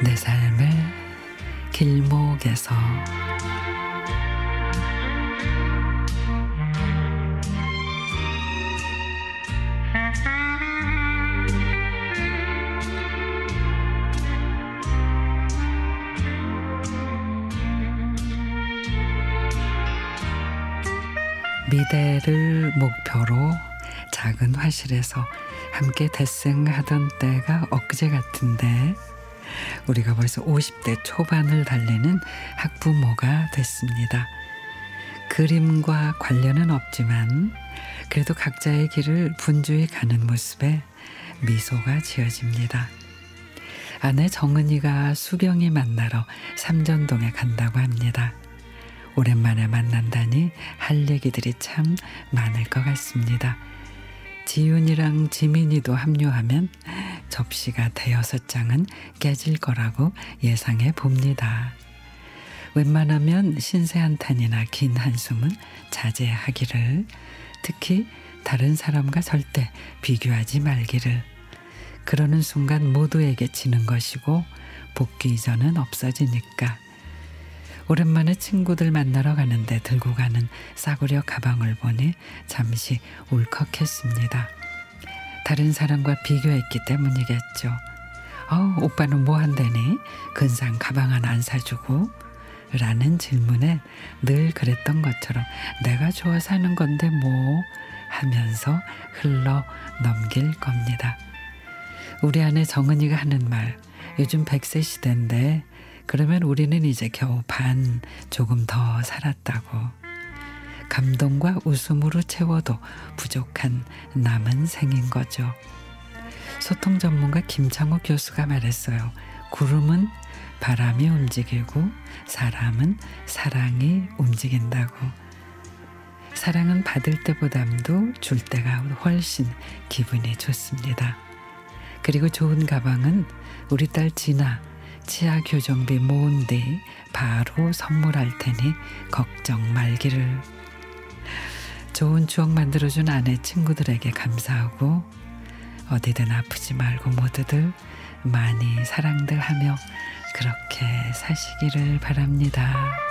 내 삶의 길목에서 미래를 목표로 작은 화실에서 함께 대생하던 때가 엊그제 같은데 우리가 벌써 50대 초반을 달리는 학부모가 됐습니다. 그림과 관련은 없지만 그래도 각자의 길을 분주히 가는 모습에 미소가 지어집니다. 아내 정은이가 수경이 만나러 삼전동에 간다고 합니다. 오랜만에 만난다니 할 얘기들이 참 많을 것 같습니다. 지윤이랑 지민이도 합류하면 접시가 대여섯 장은 깨질 거라고 예상해 봅니다. 웬만하면 신세 한탄이나 긴 한숨은 자제하기를 특히 다른 사람과 절대 비교하지 말기를 그러는 순간 모두에게 지는 것이고 복귀 이전은 없어지니까 오랜만에 친구들 만나러 가는데 들고 가는 싸구려 가방을 보니 잠시 울컥했습니다. 다른 사람과 비교했기 때문이겠죠. 어, 오빠는 뭐 한다니? 근상 가방 하나 안 사주고? 라는 질문에 늘 그랬던 것처럼 내가 좋아 사는 건데 뭐 하면서 흘러 넘길 겁니다. 우리 아내 정은이가 하는 말 요즘 100세 시대인데 그러면 우리는 이제 겨우 반 조금 더 살았다고. 감동과 웃음으로 채워도 부족한 남은 생인 거죠. 소통 전문가 김창욱 교수가 말했어요. 구름은 바람이 움직이고 사람은 사랑이 움직인다고. 사랑은 받을 때보담도 줄 때가 훨씬 기분이 좋습니다. 그리고 좋은 가방은 우리 딸 진아 치아 교정비 모은 뒤 바로 선물할 테니 걱정 말기를. 좋은 추억 만들어준 아내 친구들에게 감사하고 어디든 아프지 말고 모두들 많이 사랑들 하며 그렇게 사시기를 바랍니다.